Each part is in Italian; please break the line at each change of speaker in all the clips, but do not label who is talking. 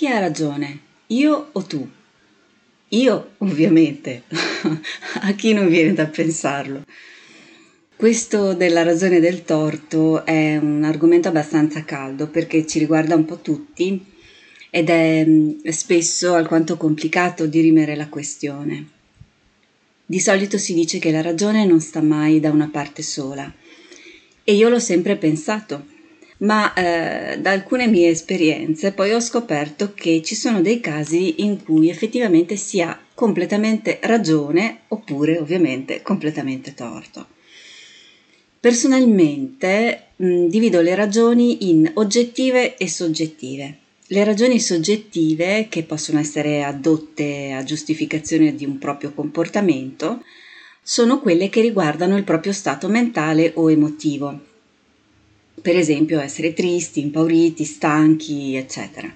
Chi ha ragione? Io o tu? Io, ovviamente, a chi non viene da pensarlo. Questo della ragione del torto è un argomento abbastanza caldo perché ci riguarda un po' tutti ed è mm, spesso alquanto complicato dirimere la questione. Di solito si dice che la ragione non sta mai da una parte sola e io l'ho sempre pensato, ma eh, da alcune mie esperienze poi ho scoperto che ci sono dei casi in cui effettivamente si ha completamente ragione oppure ovviamente completamente torto. Personalmente mh, divido le ragioni in oggettive e soggettive. Le ragioni soggettive, che possono essere addotte a giustificazione di un proprio comportamento, sono quelle che riguardano il proprio stato mentale o emotivo. Per esempio essere tristi, impauriti, stanchi, eccetera.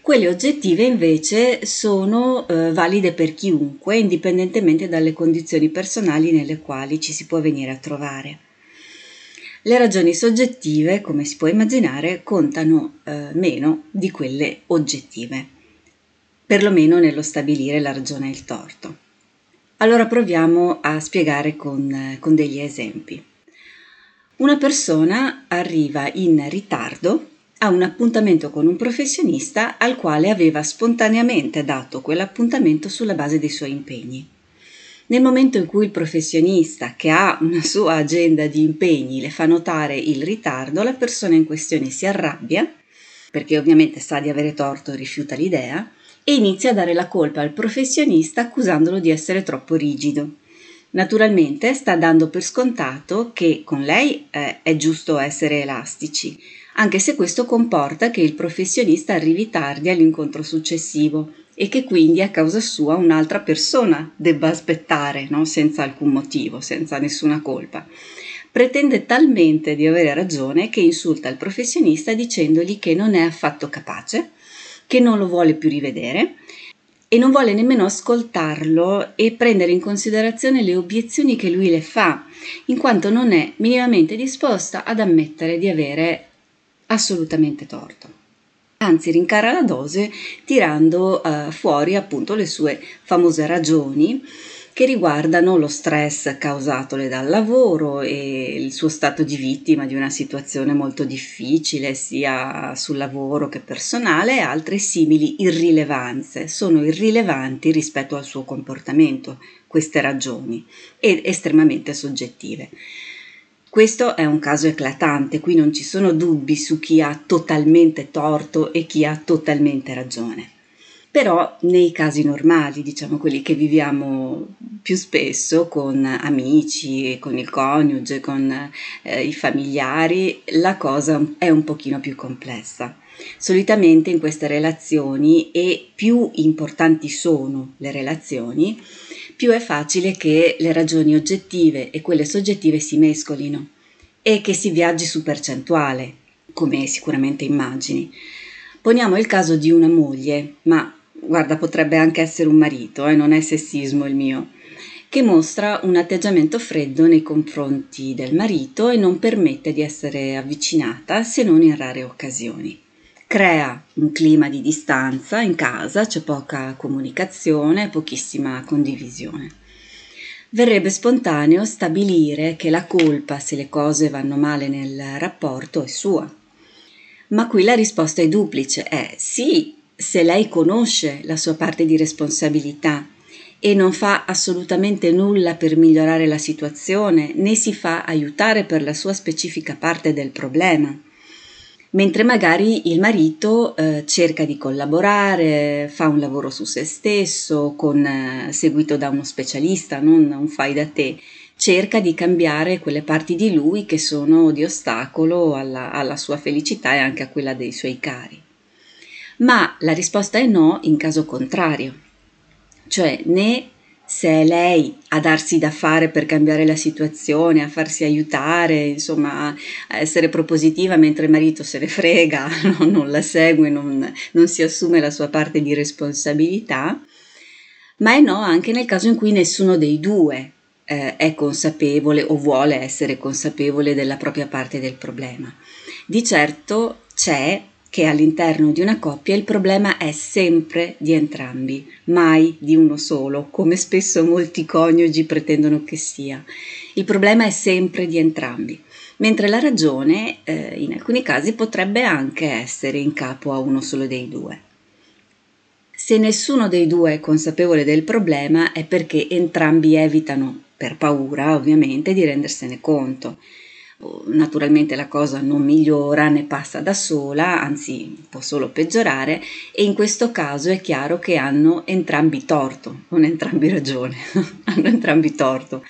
Quelle oggettive invece sono eh, valide per chiunque, indipendentemente dalle condizioni personali nelle quali ci si può venire a trovare. Le ragioni soggettive, come si può immaginare, contano eh, meno di quelle oggettive, perlomeno nello stabilire la ragione e il torto. Allora proviamo a spiegare con, con degli esempi. Una persona arriva in ritardo a un appuntamento con un professionista al quale aveva spontaneamente dato quell'appuntamento sulla base dei suoi impegni. Nel momento in cui il professionista, che ha una sua agenda di impegni, le fa notare il ritardo, la persona in questione si arrabbia, perché ovviamente sa di avere torto e rifiuta l'idea, e inizia a dare la colpa al professionista accusandolo di essere troppo rigido. Naturalmente sta dando per scontato che con lei eh, è giusto essere elastici, anche se questo comporta che il professionista arrivi tardi all'incontro successivo e che quindi a causa sua un'altra persona debba aspettare, no? senza alcun motivo, senza nessuna colpa. Pretende talmente di avere ragione che insulta il professionista dicendogli che non è affatto capace, che non lo vuole più rivedere e non vuole nemmeno ascoltarlo e prendere in considerazione le obiezioni che lui le fa, in quanto non è minimamente disposta ad ammettere di avere assolutamente torto. Anzi rincara la dose tirando uh, fuori appunto le sue famose ragioni che riguardano lo stress causatole dal lavoro e il suo stato di vittima di una situazione molto difficile sia sul lavoro che personale e altre simili irrilevanze. Sono irrilevanti rispetto al suo comportamento queste ragioni ed estremamente soggettive. Questo è un caso eclatante, qui non ci sono dubbi su chi ha totalmente torto e chi ha totalmente ragione. Però nei casi normali, diciamo quelli che viviamo più spesso con amici, con il coniuge, con eh, i familiari, la cosa è un pochino più complessa. Solitamente in queste relazioni, e più importanti sono le relazioni, più è facile che le ragioni oggettive e quelle soggettive si mescolino e che si viaggi su percentuale, come sicuramente immagini. Poniamo il caso di una moglie, ma guarda, potrebbe anche essere un marito, eh, non è sessismo il mio, che mostra un atteggiamento freddo nei confronti del marito e non permette di essere avvicinata se non in rare occasioni crea un clima di distanza in casa, c'è poca comunicazione, pochissima condivisione. Verrebbe spontaneo stabilire che la colpa se le cose vanno male nel rapporto è sua. Ma qui la risposta è duplice, è sì, se lei conosce la sua parte di responsabilità e non fa assolutamente nulla per migliorare la situazione, né si fa aiutare per la sua specifica parte del problema mentre magari il marito eh, cerca di collaborare, fa un lavoro su se stesso, con, eh, seguito da uno specialista, non un fai da te, cerca di cambiare quelle parti di lui che sono di ostacolo alla, alla sua felicità e anche a quella dei suoi cari. Ma la risposta è no in caso contrario, cioè né se è lei a darsi da fare per cambiare la situazione, a farsi aiutare, insomma, a essere propositiva mentre il marito se ne frega, no? non la segue, non, non si assume la sua parte di responsabilità, ma è no anche nel caso in cui nessuno dei due eh, è consapevole o vuole essere consapevole della propria parte del problema. Di certo c'è che all'interno di una coppia il problema è sempre di entrambi, mai di uno solo, come spesso molti coniugi pretendono che sia. Il problema è sempre di entrambi, mentre la ragione eh, in alcuni casi potrebbe anche essere in capo a uno solo dei due. Se nessuno dei due è consapevole del problema è perché entrambi evitano, per paura ovviamente, di rendersene conto. Naturalmente la cosa non migliora né passa da sola, anzi può solo peggiorare e in questo caso è chiaro che hanno entrambi torto, non entrambi ragione, hanno entrambi torto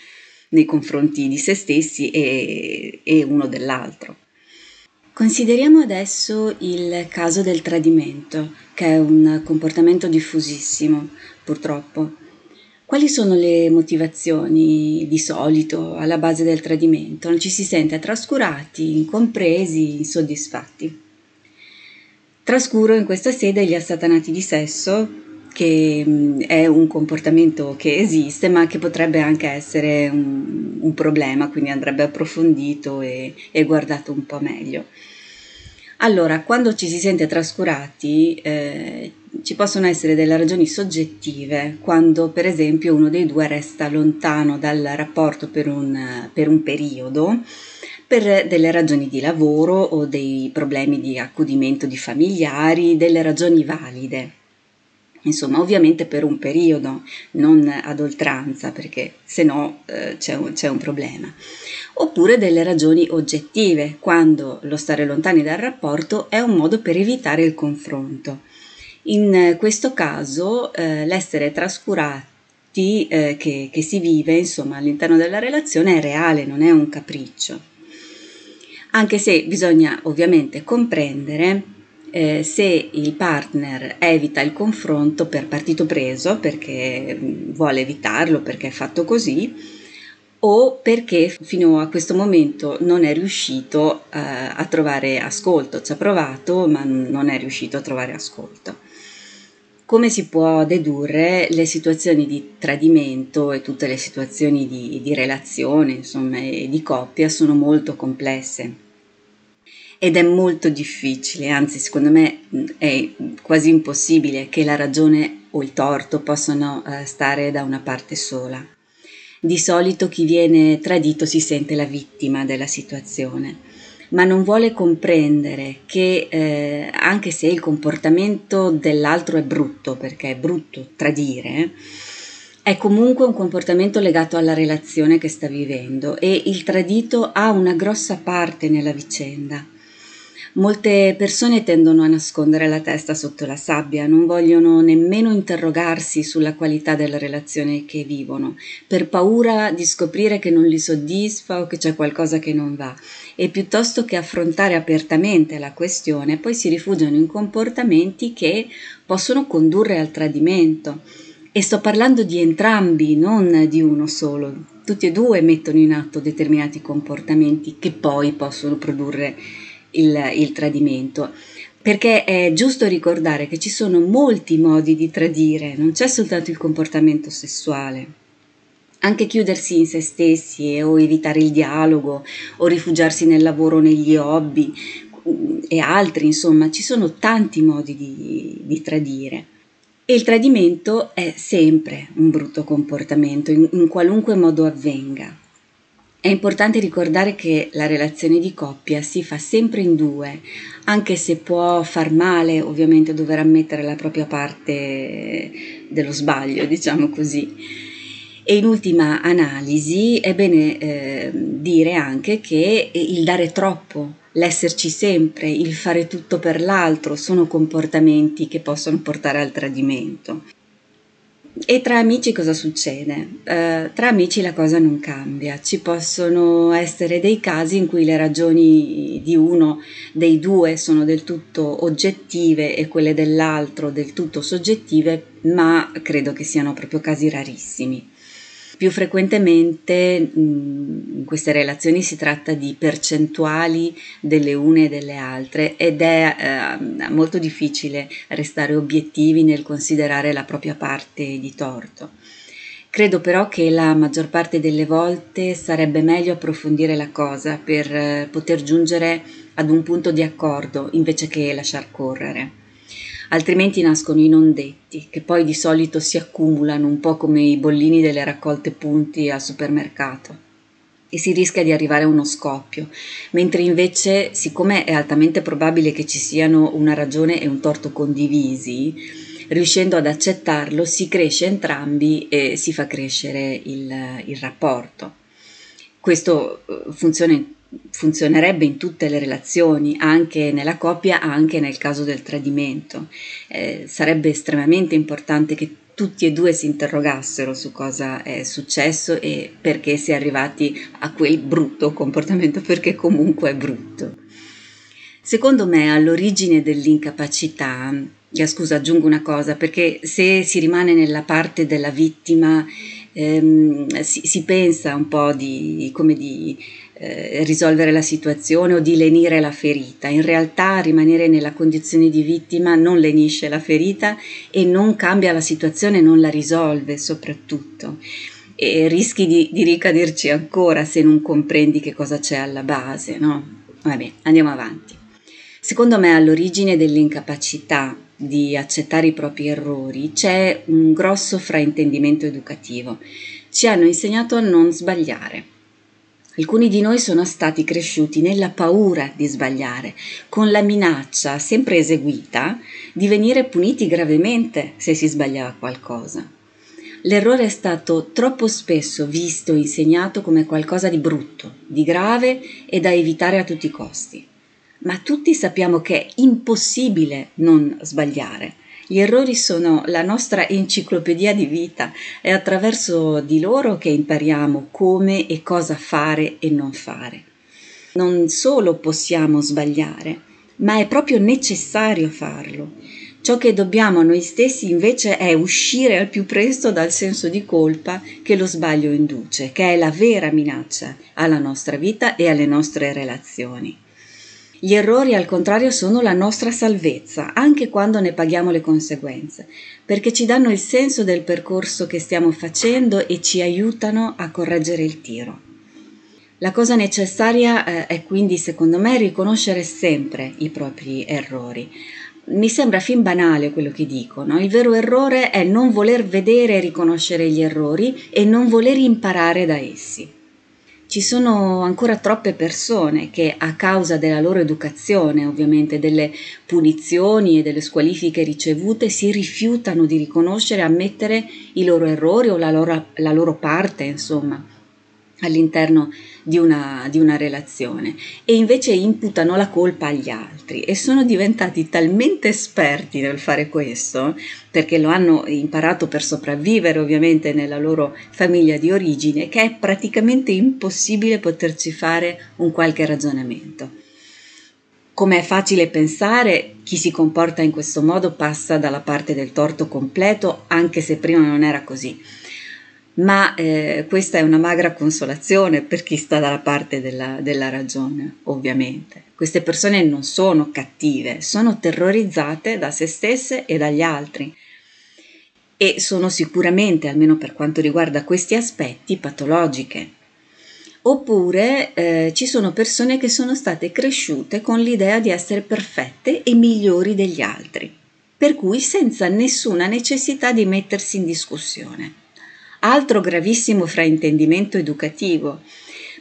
nei confronti di se stessi e, e uno dell'altro. Consideriamo adesso il caso del tradimento, che è un comportamento diffusissimo, purtroppo. Quali sono le motivazioni di solito alla base del tradimento? Non ci si sente trascurati, incompresi, insoddisfatti. Trascuro in questa sede gli assatanati di sesso, che mm, è un comportamento che esiste, ma che potrebbe anche essere un, un problema, quindi andrebbe approfondito e, e guardato un po' meglio. Allora, quando ci si sente trascurati, eh, ci possono essere delle ragioni soggettive, quando per esempio uno dei due resta lontano dal rapporto per un, per un periodo, per delle ragioni di lavoro o dei problemi di accudimento di familiari, delle ragioni valide. Insomma, ovviamente per un periodo, non ad oltranza, perché se no eh, c'è, un, c'è un problema. Oppure delle ragioni oggettive, quando lo stare lontani dal rapporto è un modo per evitare il confronto. In questo caso eh, l'essere trascurati eh, che, che si vive insomma, all'interno della relazione è reale, non è un capriccio. Anche se bisogna ovviamente comprendere eh, se il partner evita il confronto per partito preso, perché mm, vuole evitarlo, perché è fatto così, o perché fino a questo momento non è riuscito eh, a trovare ascolto, ci ha provato ma non è riuscito a trovare ascolto. Come si può dedurre, le situazioni di tradimento e tutte le situazioni di, di relazione, insomma, e di coppia sono molto complesse ed è molto difficile, anzi secondo me è quasi impossibile che la ragione o il torto possano eh, stare da una parte sola. Di solito chi viene tradito si sente la vittima della situazione, ma non vuole comprendere che eh, anche se il comportamento dell'altro è brutto, perché è brutto tradire, è comunque un comportamento legato alla relazione che sta vivendo e il tradito ha una grossa parte nella vicenda. Molte persone tendono a nascondere la testa sotto la sabbia, non vogliono nemmeno interrogarsi sulla qualità della relazione che vivono, per paura di scoprire che non li soddisfa o che c'è qualcosa che non va. E piuttosto che affrontare apertamente la questione, poi si rifugiano in comportamenti che possono condurre al tradimento. E sto parlando di entrambi, non di uno solo. Tutti e due mettono in atto determinati comportamenti che poi possono produrre il, il tradimento perché è giusto ricordare che ci sono molti modi di tradire, non c'è soltanto il comportamento sessuale. Anche chiudersi in se stessi o evitare il dialogo o rifugiarsi nel lavoro negli hobby e altri, insomma, ci sono tanti modi di, di tradire. E il tradimento è sempre un brutto comportamento, in, in qualunque modo avvenga. È importante ricordare che la relazione di coppia si fa sempre in due, anche se può far male ovviamente dover ammettere la propria parte dello sbaglio, diciamo così. E in ultima analisi è bene eh, dire anche che il dare troppo, l'esserci sempre, il fare tutto per l'altro sono comportamenti che possono portare al tradimento. E tra amici cosa succede? Uh, tra amici la cosa non cambia, ci possono essere dei casi in cui le ragioni di uno dei due sono del tutto oggettive e quelle dell'altro del tutto soggettive, ma credo che siano proprio casi rarissimi. Più frequentemente in queste relazioni si tratta di percentuali delle une e delle altre ed è eh, molto difficile restare obiettivi nel considerare la propria parte di torto. Credo però che la maggior parte delle volte sarebbe meglio approfondire la cosa per eh, poter giungere ad un punto di accordo invece che lasciar correre. Altrimenti nascono i non detti, che poi di solito si accumulano un po' come i bollini delle raccolte punti al supermercato e si rischia di arrivare a uno scoppio, mentre invece, siccome è altamente probabile che ci siano una ragione e un torto condivisi, riuscendo ad accettarlo si cresce entrambi e si fa crescere il, il rapporto. Questo eh, funziona, funzionerebbe in tutte le relazioni, anche nella coppia, anche nel caso del tradimento. Eh, sarebbe estremamente importante che tutti e due si interrogassero su cosa è successo e perché si è arrivati a quel brutto comportamento, perché comunque è brutto. Secondo me all'origine dell'incapacità, eh, scusa aggiungo una cosa, perché se si rimane nella parte della vittima ehm, si, si, pensa un po' di, come di eh, risolvere la situazione o di lenire la ferita. In realtà rimanere nella condizione di vittima non lenisce la ferita e non cambia la situazione, non la risolve soprattutto. E rischi di, di ricaderci ancora se non comprendi che cosa c'è alla base, no? Vabbè, andiamo avanti. Secondo me all'origine dell'incapacità di accettare i propri errori c'è un grosso fraintendimento educativo. Ci hanno insegnato a non sbagliare Alcuni di noi sono stati cresciuti nella paura di sbagliare, con la minaccia sempre eseguita di venire puniti gravemente se si sbagliava qualcosa. L'errore è stato troppo spesso visto e insegnato come qualcosa di brutto, di grave e da evitare a tutti i costi. Ma tutti sappiamo che è impossibile non sbagliare gli errori sono la nostra enciclopedia di vita, è attraverso di loro che impariamo come e cosa fare e non fare. Non solo possiamo sbagliare, ma è proprio necessario farlo. Ciò che dobbiamo a noi stessi invece è uscire al più presto dal senso di colpa che lo sbaglio induce, che è la vera minaccia alla nostra vita e alle nostre relazioni. Gli errori, al contrario, sono la nostra salvezza, anche quando ne paghiamo le conseguenze, perché ci danno il senso del percorso che stiamo facendo e ci aiutano a correggere il tiro. La cosa necessaria eh, è quindi, secondo me, riconoscere sempre i propri errori. Mi sembra fin banale quello che dico, no? Il vero errore è non voler vedere e riconoscere gli errori e non voler imparare da essi. Ci sono ancora troppe persone che a causa della loro educazione, ovviamente delle punizioni e delle squalifiche ricevute, si rifiutano di riconoscere e ammettere i loro errori o la loro, la loro parte, insomma, all'interno di una, di una relazione e invece imputano la colpa agli altri e sono diventati talmente esperti nel fare questo perché lo hanno imparato per sopravvivere ovviamente nella loro famiglia di origine che è praticamente impossibile poterci fare un qualche ragionamento. Come è facile pensare, chi si comporta in questo modo passa dalla parte del torto completo, anche se prima non era così ma eh, questa è una magra consolazione per chi sta dalla parte della, della ragione, ovviamente. Queste persone non sono cattive, sono terrorizzate da se stesse e dagli altri e sono sicuramente, almeno per quanto riguarda questi aspetti, patologiche. Oppure eh, ci sono persone che sono state cresciute con l'idea di essere perfette e migliori degli altri, per cui senza nessuna necessità di mettersi in discussione. Altro gravissimo fraintendimento educativo,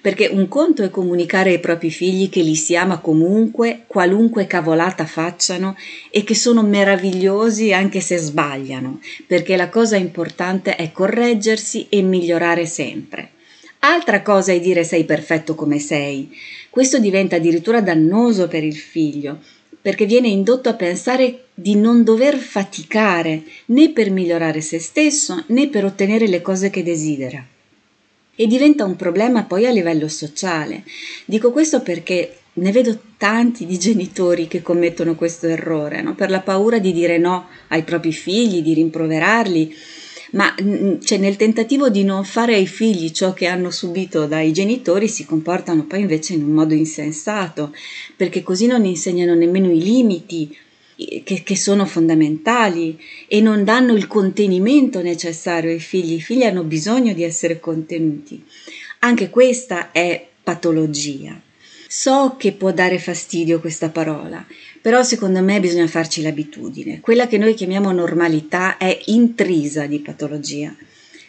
perché un conto è comunicare ai propri figli che li si ama comunque, qualunque cavolata facciano e che sono meravigliosi anche se sbagliano, perché la cosa importante è correggersi e migliorare sempre. Altra cosa è dire sei perfetto come sei. Questo diventa addirittura dannoso per il figlio, perché viene indotto a pensare di non dover faticare né per migliorare se stesso né per ottenere le cose che desidera. E diventa un problema poi a livello sociale. Dico questo perché ne vedo tanti di genitori che commettono questo errore, no? per la paura di dire no ai propri figli, di rimproverarli, ma cioè, nel tentativo di non fare ai figli ciò che hanno subito dai genitori si comportano poi invece in un modo insensato, perché così non insegnano nemmeno i limiti che, che sono fondamentali e non danno il contenimento necessario ai figli. I figli hanno bisogno di essere contenuti. Anche questa è patologia. So che può dare fastidio questa parola, però secondo me bisogna farci l'abitudine. Quella che noi chiamiamo normalità è intrisa di patologia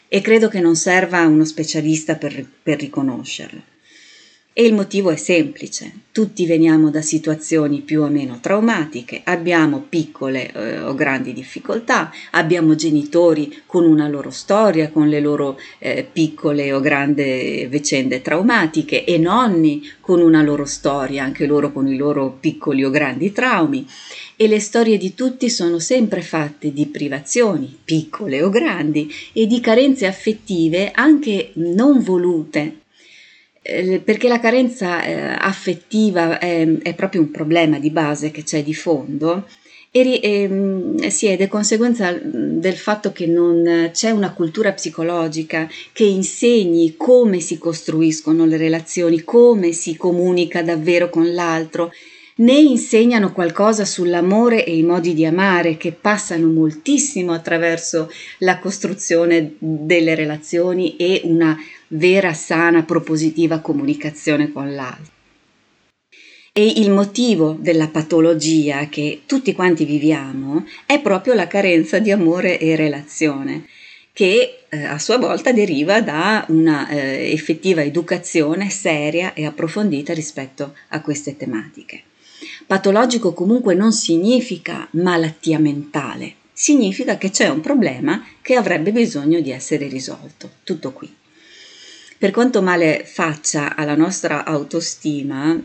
e credo che non serva uno specialista per, per riconoscerlo. E il motivo è semplice, tutti veniamo da situazioni più o meno traumatiche, abbiamo piccole eh, o grandi difficoltà, abbiamo genitori con una loro storia, con le loro eh, piccole o grandi vicende traumatiche e nonni con una loro storia, anche loro con i loro piccoli o grandi traumi. E le storie di tutti sono sempre fatte di privazioni, piccole o grandi, e di carenze affettive anche non volute eh, perché la carenza eh, affettiva è, è, proprio un problema di base che c'è di fondo e, e mm, siede conseguenza del fatto che non c'è una cultura psicologica che insegni come si costruiscono le relazioni, come si comunica davvero con l'altro né insegnano qualcosa sull'amore e i modi di amare che passano moltissimo attraverso la costruzione delle relazioni e una vera, sana, propositiva comunicazione con l'altro. E il motivo della patologia che tutti quanti viviamo è proprio la carenza di amore e relazione, che eh, a sua volta deriva da una eh, effettiva educazione seria e approfondita rispetto a queste tematiche. Patologico comunque non significa malattia mentale, significa che c'è un problema che avrebbe bisogno di essere risolto. Tutto qui. Per quanto male faccia alla nostra autostima,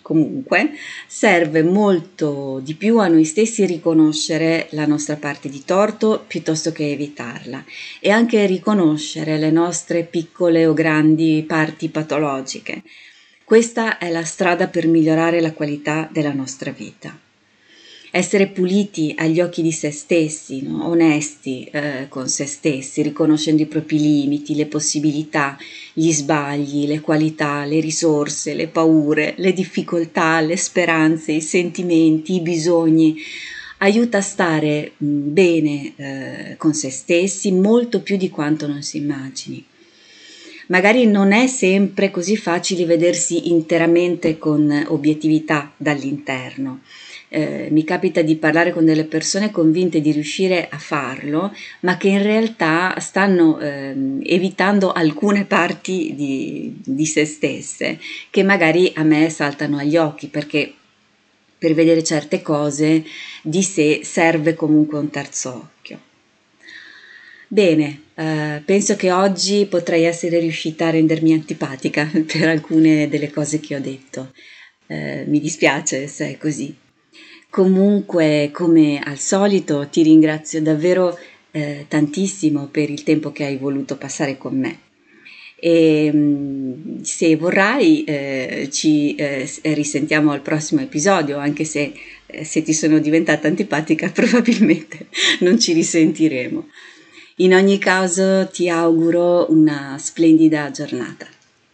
comunque, serve molto di più a noi stessi riconoscere la nostra parte di torto piuttosto che evitarla e anche riconoscere le nostre piccole o grandi parti patologiche. Questa è la strada per migliorare la qualità della nostra vita essere puliti agli occhi di se stessi, no? onesti eh, con se stessi, riconoscendo i propri limiti, le possibilità, gli sbagli, le qualità, le risorse, le paure, le difficoltà, le speranze, i sentimenti, i bisogni, aiuta a stare mm, bene eh, con se stessi molto più di quanto non si immagini. Magari non è sempre così facile vedersi interamente con obiettività dall'interno eh, mi capita di parlare con delle persone convinte di riuscire a farlo, ma che in realtà stanno eh, evitando alcune parti di, di se stesse che magari a me saltano agli occhi perché per vedere certe cose di sé serve comunque un terzo occhio. Bene, eh, penso che oggi potrei essere riuscita a rendermi antipatica per alcune delle cose che ho detto. Eh, mi dispiace se è così. Comunque, come al solito, ti ringrazio davvero eh, tantissimo per il tempo che hai voluto passare con me. E mm, se vorrai eh, ci eh, risentiamo al prossimo episodio, anche se, eh, se ti sono diventata antipatica probabilmente non ci risentiremo. In ogni caso ti auguro una splendida giornata.